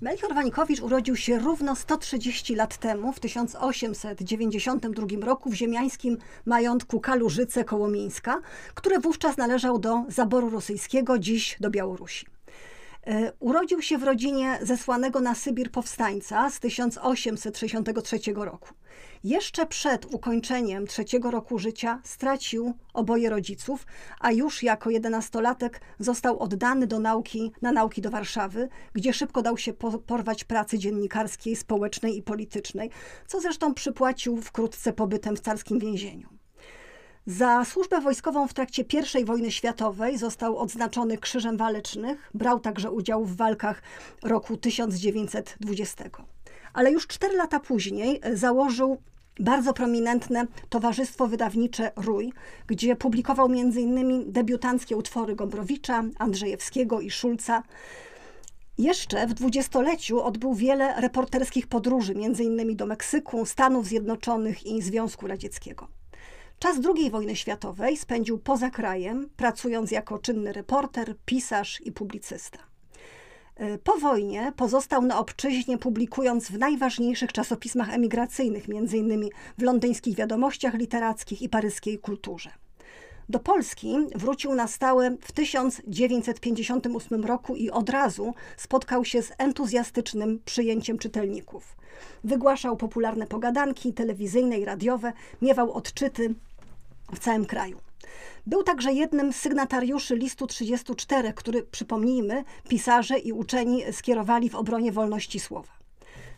Melchior Wańkowicz urodził się równo 130 lat temu, w 1892 roku w ziemiańskim majątku Kalużyce koło Mińska, które wówczas należał do zaboru rosyjskiego, dziś do Białorusi. E, urodził się w rodzinie zesłanego na Sybir powstańca z 1863 roku. Jeszcze przed ukończeniem trzeciego roku życia stracił oboje rodziców, a już jako jedenastolatek został oddany do nauki, na nauki do Warszawy, gdzie szybko dał się porwać pracy dziennikarskiej, społecznej i politycznej, co zresztą przypłacił wkrótce pobytem w carskim więzieniu. Za służbę wojskową w trakcie I wojny światowej został odznaczony Krzyżem Walecznych, brał także udział w walkach roku 1920. Ale już cztery lata później założył bardzo prominentne towarzystwo wydawnicze Rój, gdzie publikował m.in. debiutanckie utwory Gombrowicza, Andrzejewskiego i Szulca. Jeszcze w dwudziestoleciu odbył wiele reporterskich podróży, m.in. do Meksyku, Stanów Zjednoczonych i Związku Radzieckiego. Czas II wojny światowej spędził poza krajem, pracując jako czynny reporter, pisarz i publicysta. E, po wojnie pozostał na obczyźnie, publikując w najważniejszych czasopismach emigracyjnych, m.in. w londyńskich wiadomościach literackich i paryskiej kulturze. Do Polski wrócił na stałe w 1958 roku i od razu spotkał się z entuzjastycznym przyjęciem czytelników. Wygłaszał popularne pogadanki telewizyjne i radiowe, miewał odczyty w całym kraju. Był także jednym z sygnatariuszy listu 34, który, przypomnijmy, pisarze i uczeni skierowali w obronie wolności słowa.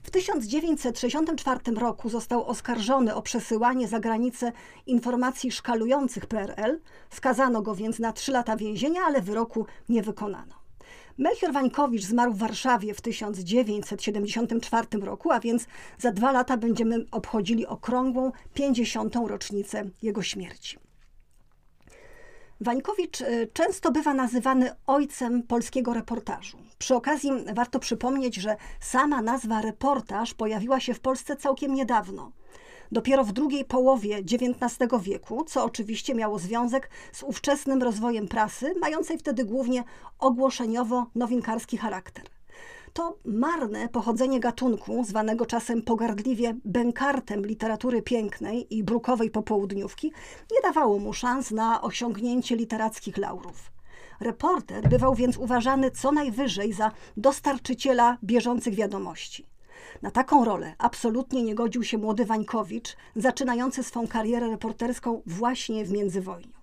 W 1964 roku został oskarżony o przesyłanie za granicę informacji szkalujących PRL. Skazano go więc na trzy lata więzienia, ale wyroku nie wykonano. Melchior Wańkowicz zmarł w Warszawie w 1974 roku, a więc za dwa lata będziemy obchodzili okrągłą 50. rocznicę jego śmierci. Wańkowicz y, często bywa nazywany ojcem polskiego reportażu. Przy okazji warto przypomnieć, że sama nazwa reportaż pojawiła się w Polsce całkiem niedawno. Dopiero w drugiej połowie XIX wieku, co oczywiście miało związek z ówczesnym rozwojem prasy, mającej wtedy głównie ogłoszeniowo-nowinkarski charakter to marne pochodzenie gatunku, zwanego czasem pogardliwie bękartem literatury pięknej i brukowej popołudniówki, nie dawało mu szans na osiągnięcie literackich laurów. Reporter bywał więc uważany co najwyżej za dostarczyciela bieżących wiadomości. Na taką rolę absolutnie nie godził się młody Wańkowicz, zaczynający swą karierę reporterską właśnie w międzywojniu.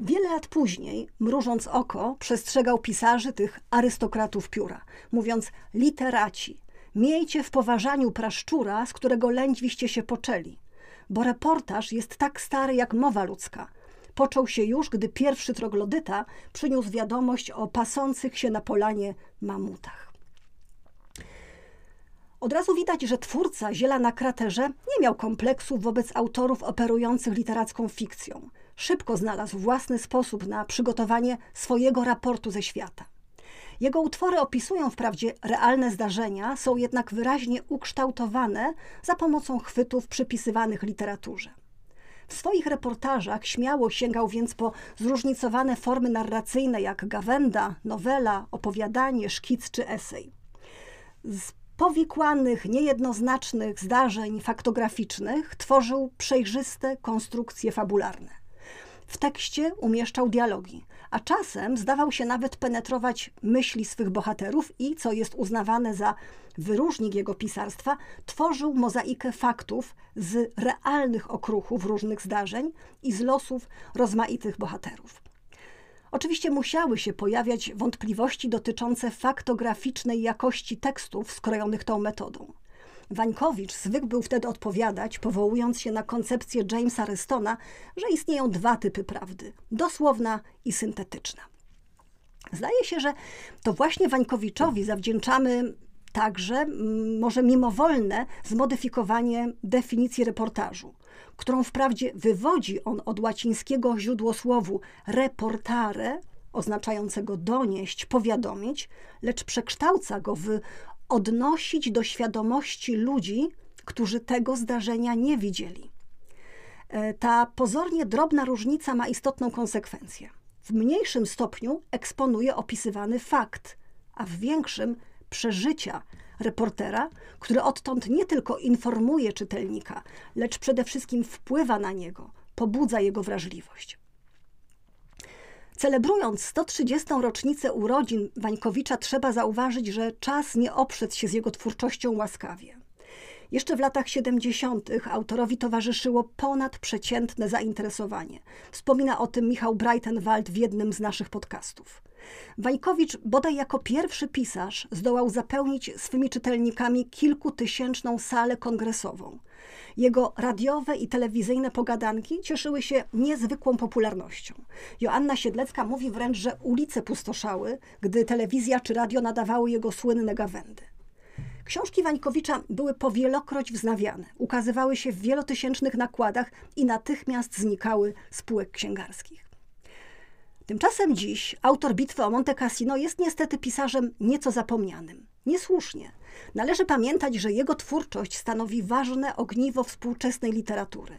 Wiele lat później, mrużąc oko, przestrzegał pisarzy tych arystokratów pióra, mówiąc: Literaci, miejcie w poważaniu praszczura, z którego lędźwiście się poczęli, bo reportaż jest tak stary jak mowa ludzka. Począł się już, gdy pierwszy troglodyta przyniósł wiadomość o pasących się na polanie mamutach. Od razu widać, że twórca Ziela na kraterze nie miał kompleksu wobec autorów operujących literacką fikcją szybko znalazł własny sposób na przygotowanie swojego raportu ze świata. Jego utwory opisują wprawdzie realne zdarzenia, są jednak wyraźnie ukształtowane za pomocą chwytów przypisywanych literaturze. W swoich reportażach śmiało sięgał więc po zróżnicowane formy narracyjne jak gawenda, nowela, opowiadanie, szkic czy esej. Z powikłanych, niejednoznacznych zdarzeń faktograficznych tworzył przejrzyste konstrukcje fabularne. W tekście umieszczał dialogi, a czasem zdawał się nawet penetrować myśli swych bohaterów i, co jest uznawane za wyróżnik jego pisarstwa, tworzył mozaikę faktów z realnych okruchów różnych zdarzeń i z losów rozmaitych bohaterów. Oczywiście musiały się pojawiać wątpliwości dotyczące faktograficznej jakości tekstów skrojonych tą metodą. Wańkowicz zwykł był wtedy odpowiadać, powołując się na koncepcję Jamesa Restona, że istnieją dwa typy prawdy: dosłowna i syntetyczna. Zdaje się, że to właśnie Wańkowiczowi zawdzięczamy także, może mimowolne, zmodyfikowanie definicji reportażu, którą wprawdzie wywodzi on od łacińskiego źródłosłowu reportare, oznaczającego donieść, powiadomić, lecz przekształca go w odnosić do świadomości ludzi, którzy tego zdarzenia nie widzieli. E, ta pozornie drobna różnica ma istotną konsekwencję. W mniejszym stopniu eksponuje opisywany fakt, a w większym przeżycia reportera, który odtąd nie tylko informuje czytelnika, lecz przede wszystkim wpływa na niego, pobudza jego wrażliwość. Celebrując 130. rocznicę urodzin Wańkowicza, trzeba zauważyć, że czas nie oprzedł się z jego twórczością łaskawie. Jeszcze w latach 70. autorowi towarzyszyło ponadprzeciętne zainteresowanie. Wspomina o tym Michał Breitenwald w jednym z naszych podcastów. Wańkowicz bodaj jako pierwszy pisarz zdołał zapełnić swymi czytelnikami kilkutysięczną salę kongresową. Jego radiowe i telewizyjne pogadanki cieszyły się niezwykłą popularnością. Joanna Siedlecka mówi wręcz, że ulice pustoszały, gdy telewizja czy radio nadawały jego słynne gawędy. Książki Wańkowicza były powielokroć wznawiane, ukazywały się w wielotysięcznych nakładach i natychmiast znikały z półek księgarskich. Tymczasem dziś autor Bitwy o Monte Cassino jest niestety pisarzem nieco zapomnianym. Niesłusznie. Należy pamiętać, że jego twórczość stanowi ważne ogniwo współczesnej literatury.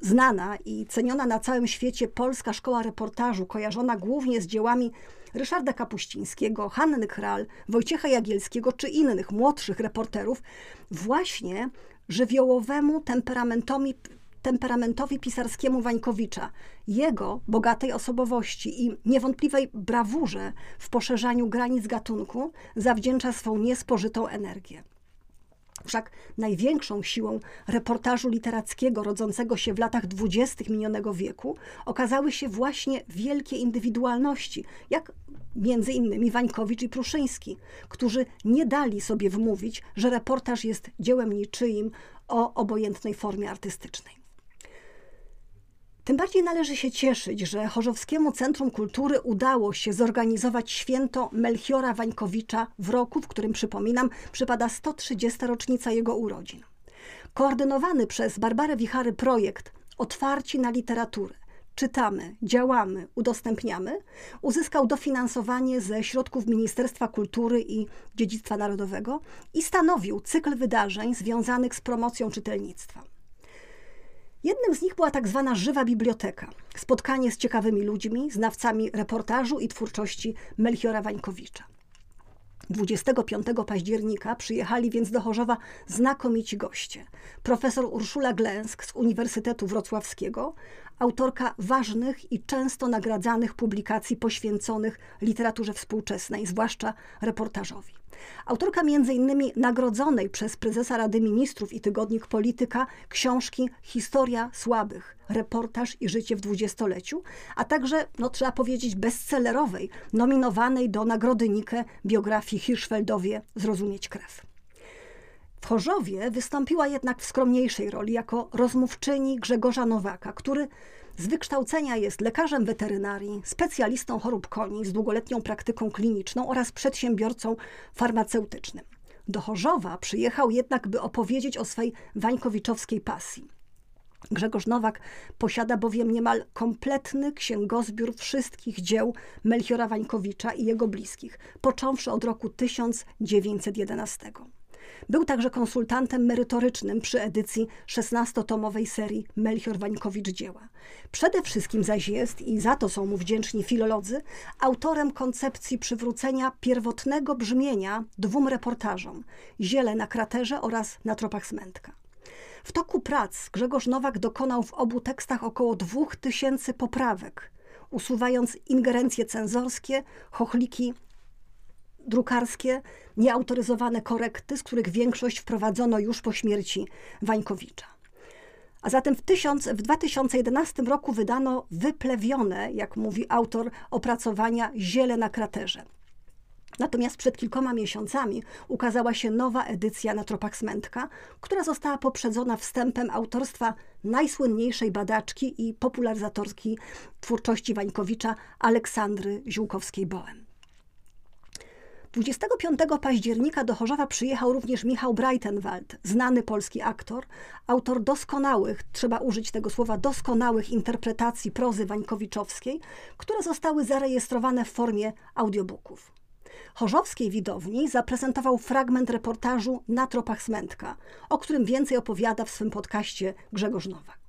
Znana i ceniona na całym świecie polska szkoła reportażu, kojarzona głównie z dziełami Ryszarda Kapuścińskiego, Hanny Kral, Wojciecha Jagielskiego czy innych młodszych reporterów, właśnie żywiołowemu temperamentowi, temperamentowi pisarskiemu Wańkowicza, jego bogatej osobowości i niewątpliwej brawurze w poszerzaniu granic gatunku zawdzięcza swą niespożytą energię. Wszak największą siłą reportażu literackiego rodzącego się w latach dwudziestych minionego wieku okazały się właśnie wielkie indywidualności, jak między innymi Wańkowicz i Pruszyński, którzy nie dali sobie wmówić, że reportaż jest dziełem niczyim o obojętnej formie artystycznej. Tym bardziej należy się cieszyć, że Chorzowskiemu Centrum Kultury udało się zorganizować święto Melchiora Wańkowicza w roku, w którym, przypominam, przypada 130. rocznica jego urodzin. Koordynowany przez Barbarę Wichary projekt Otwarci na literaturę czytamy, działamy, udostępniamy, uzyskał dofinansowanie ze środków Ministerstwa Kultury i Dziedzictwa Narodowego i stanowił cykl wydarzeń związanych z promocją czytelnictwa. Jednym z nich była tak zwana żywa biblioteka. Spotkanie z ciekawymi ludźmi, znawcami reportażu i twórczości Melchiora Wańkowicza. 25 października przyjechali więc do Chorzowa znakomici goście. Profesor Urszula Glęsk z Uniwersytetu Wrocławskiego, autorka ważnych i często nagradzanych publikacji poświęconych literaturze współczesnej, zwłaszcza reportażowi. Autorka m.in. nagrodzonej przez prezesa Rady Ministrów i tygodnik Polityka książki Historia słabych, reportaż i życie w dwudziestoleciu, a także, no trzeba powiedzieć, bestsellerowej, nominowanej do Nagrody Nike biografii Hirschfeldowie Zrozumieć krew. W Chorzowie wystąpiła jednak w skromniejszej roli jako rozmówczyni Grzegorza Nowaka, który z wykształcenia jest lekarzem weterynarii, specjalistą chorób koni z długoletnią praktyką kliniczną oraz przedsiębiorcą farmaceutycznym. Do Chorzowa przyjechał jednak, by opowiedzieć o swej wańkowiczowskiej pasji. Grzegorz Nowak posiada bowiem niemal kompletny księgozbiór wszystkich dzieł Melchiora Wańkowicza i jego bliskich, począwszy od roku 1911. Był także konsultantem merytorycznym przy edycji 16-tomowej serii Melchior Wańkowicz dzieła. Przede wszystkim zaś jest, i za to są mu wdzięczni filolodzy, autorem koncepcji przywrócenia pierwotnego brzmienia dwóm reportażom Ziele na kraterze oraz na tropach Smętka. W toku prac Grzegorz Nowak dokonał w obu tekstach około dwóch tysięcy poprawek, usuwając ingerencje cenzorskie, chochliki drukarskie, nieautoryzowane korekty, z których większość wprowadzono już po śmierci Wańkowicza. A zatem w, tysiąc, w 2011 roku wydano wyplewione, jak mówi autor opracowania Ziele na kraterze. Natomiast przed kilkoma miesiącami ukazała się nowa edycja na tropach Smętka, która została poprzedzona wstępem autorstwa najsłynniejszej badaczki i popularyzatorki twórczości Wańkowicza Aleksandry Ziółkowskiej-Bołem. 25 października do Chorzowa przyjechał również Michał Breitenwald, znany polski aktor, autor doskonałych, trzeba użyć tego słowa, doskonałych interpretacji prozy wańkowiczowskiej, które zostały zarejestrowane w formie audiobooków. Chorzowskiej widowni zaprezentował fragment reportażu Na tropach Smętka, o którym więcej opowiada w swym podcaście Grzegorz Nowak.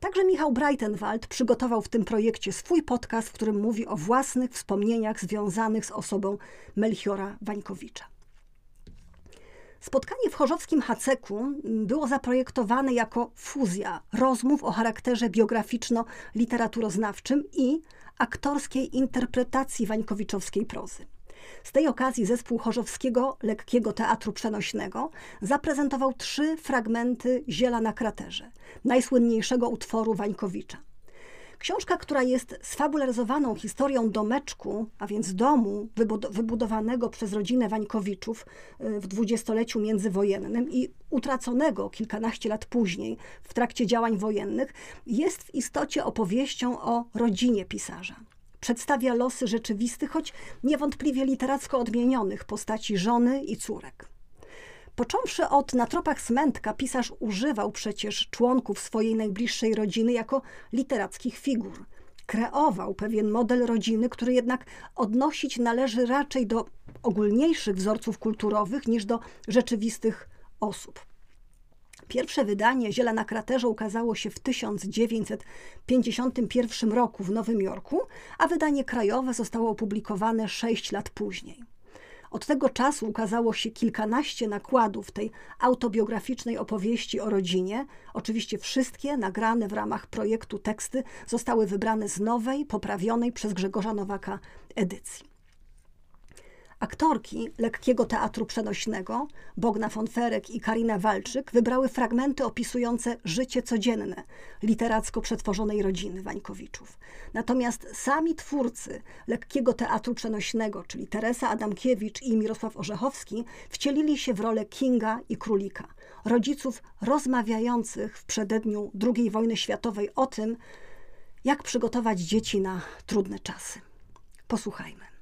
Także Michał Breitenwald przygotował w tym projekcie swój podcast, w którym mówi o własnych wspomnieniach związanych z osobą Melchiora Wańkowicza. Spotkanie w chorzowskim Haceku było zaprojektowane jako fuzja rozmów o charakterze biograficzno-literaturoznawczym i aktorskiej interpretacji wańkowiczowskiej prozy. Z tej okazji zespół Chorzowskiego Lekkiego Teatru Przenośnego zaprezentował trzy fragmenty Ziela na kraterze, najsłynniejszego utworu Wańkowicza. Książka, która jest sfabularyzowaną historią domeczku, a więc domu wybudowanego przez rodzinę Wańkowiczów y, w dwudziestoleciu międzywojennym i utraconego kilkanaście lat później w trakcie działań wojennych, jest w istocie opowieścią o rodzinie pisarza. Przedstawia losy rzeczywistych, choć niewątpliwie literacko odmienionych postaci żony i córek. Począwszy od Na tropach smętka, pisarz używał przecież członków swojej najbliższej rodziny jako literackich figur. Kreował pewien model rodziny, który jednak odnosić należy raczej do ogólniejszych wzorców kulturowych niż do rzeczywistych osób. Pierwsze wydanie Ziela na kraterze ukazało się w 1951 roku w Nowym Jorku, a wydanie krajowe zostało opublikowane 6 lat później. Od tego czasu ukazało się kilkanaście nakładów tej autobiograficznej opowieści o rodzinie. Oczywiście wszystkie nagrane w ramach projektu teksty zostały wybrane z nowej, poprawionej przez Grzegorza Nowaka edycji. Aktorki lekkiego teatru przenośnego, Bogna Fonferek i Karina Walczyk, wybrały fragmenty opisujące życie codzienne literacko przetworzonej rodziny Wańkowiczów. Natomiast sami twórcy lekkiego teatru przenośnego, czyli Teresa Adamkiewicz i Mirosław Orzechowski, wcielili się w rolę Kinga i Królika, rodziców rozmawiających w przededniu II wojny światowej o tym, jak przygotować dzieci na trudne czasy. Posłuchajmy.